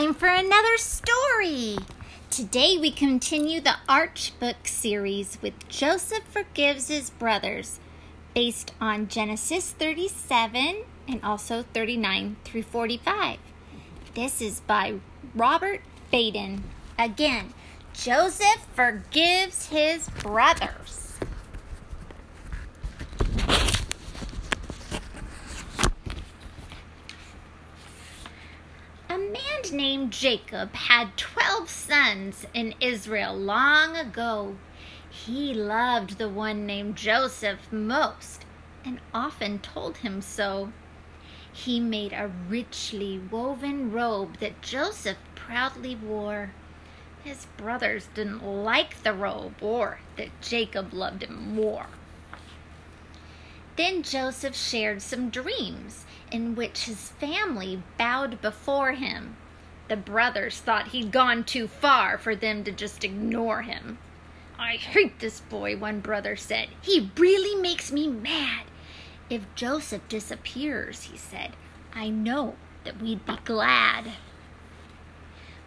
time for another story. Today we continue the Arch Book series with Joseph Forgives His Brothers, based on Genesis 37 and also 39 through 45. This is by Robert Baden. Again, Joseph forgives his brothers. Named Jacob had 12 sons in Israel long ago. He loved the one named Joseph most and often told him so. He made a richly woven robe that Joseph proudly wore. His brothers didn't like the robe or that Jacob loved him more. Then Joseph shared some dreams in which his family bowed before him. The brothers thought he'd gone too far for them to just ignore him. I hate this boy, one brother said. He really makes me mad. If Joseph disappears, he said, I know that we'd be glad.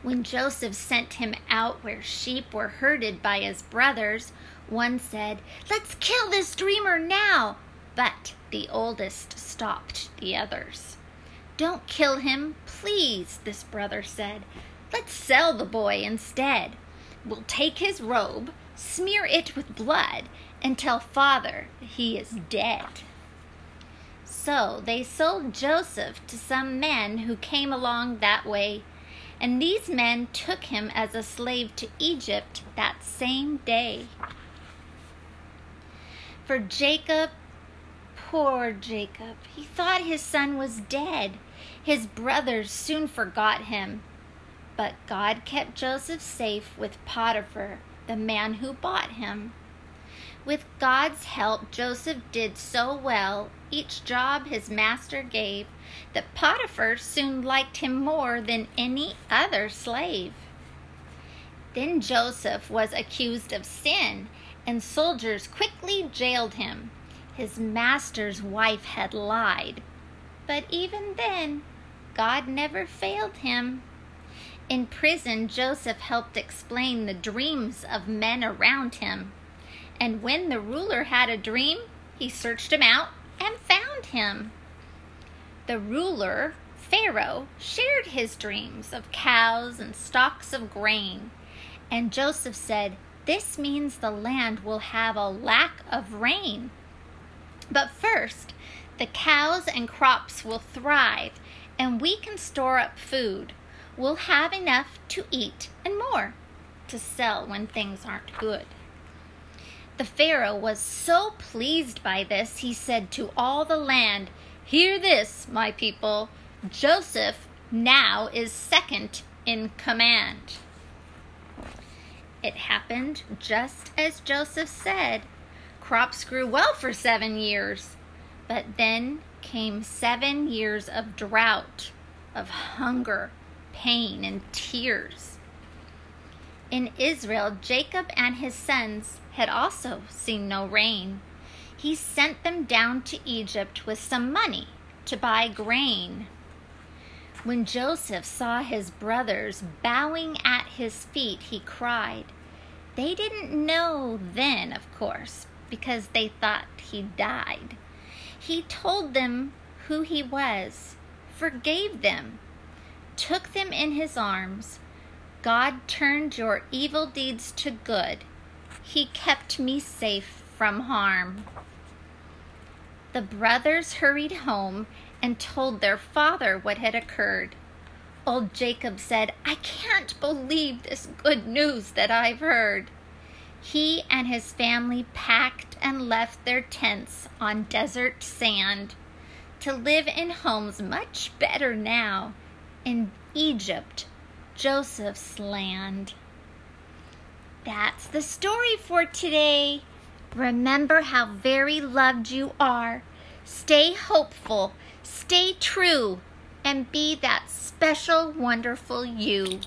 When Joseph sent him out where sheep were herded by his brothers, one said, Let's kill this dreamer now. But the oldest stopped the others. Don't kill him, please, this brother said. Let's sell the boy instead. We'll take his robe, smear it with blood, and tell father he is dead. So they sold Joseph to some men who came along that way, and these men took him as a slave to Egypt that same day. For Jacob Poor Jacob. He thought his son was dead. His brothers soon forgot him. But God kept Joseph safe with Potiphar, the man who bought him. With God's help, Joseph did so well each job his master gave that Potiphar soon liked him more than any other slave. Then Joseph was accused of sin, and soldiers quickly jailed him. His master's wife had lied. But even then, God never failed him. In prison, Joseph helped explain the dreams of men around him. And when the ruler had a dream, he searched him out and found him. The ruler, Pharaoh, shared his dreams of cows and stalks of grain. And Joseph said, This means the land will have a lack of rain. But first, the cows and crops will thrive, and we can store up food. We'll have enough to eat and more to sell when things aren't good. The Pharaoh was so pleased by this, he said to all the land, Hear this, my people. Joseph now is second in command. It happened just as Joseph said. Crops grew well for seven years, but then came seven years of drought, of hunger, pain, and tears. In Israel, Jacob and his sons had also seen no rain. He sent them down to Egypt with some money to buy grain. When Joseph saw his brothers bowing at his feet, he cried. They didn't know then, of course, because they thought he died. He told them who he was, forgave them, took them in his arms. God turned your evil deeds to good. He kept me safe from harm. The brothers hurried home and told their father what had occurred. Old Jacob said, I can't believe this good news that I've heard. He and his family packed and left their tents on desert sand to live in homes much better now in Egypt, Joseph's land. That's the story for today. Remember how very loved you are. Stay hopeful, stay true, and be that special, wonderful you.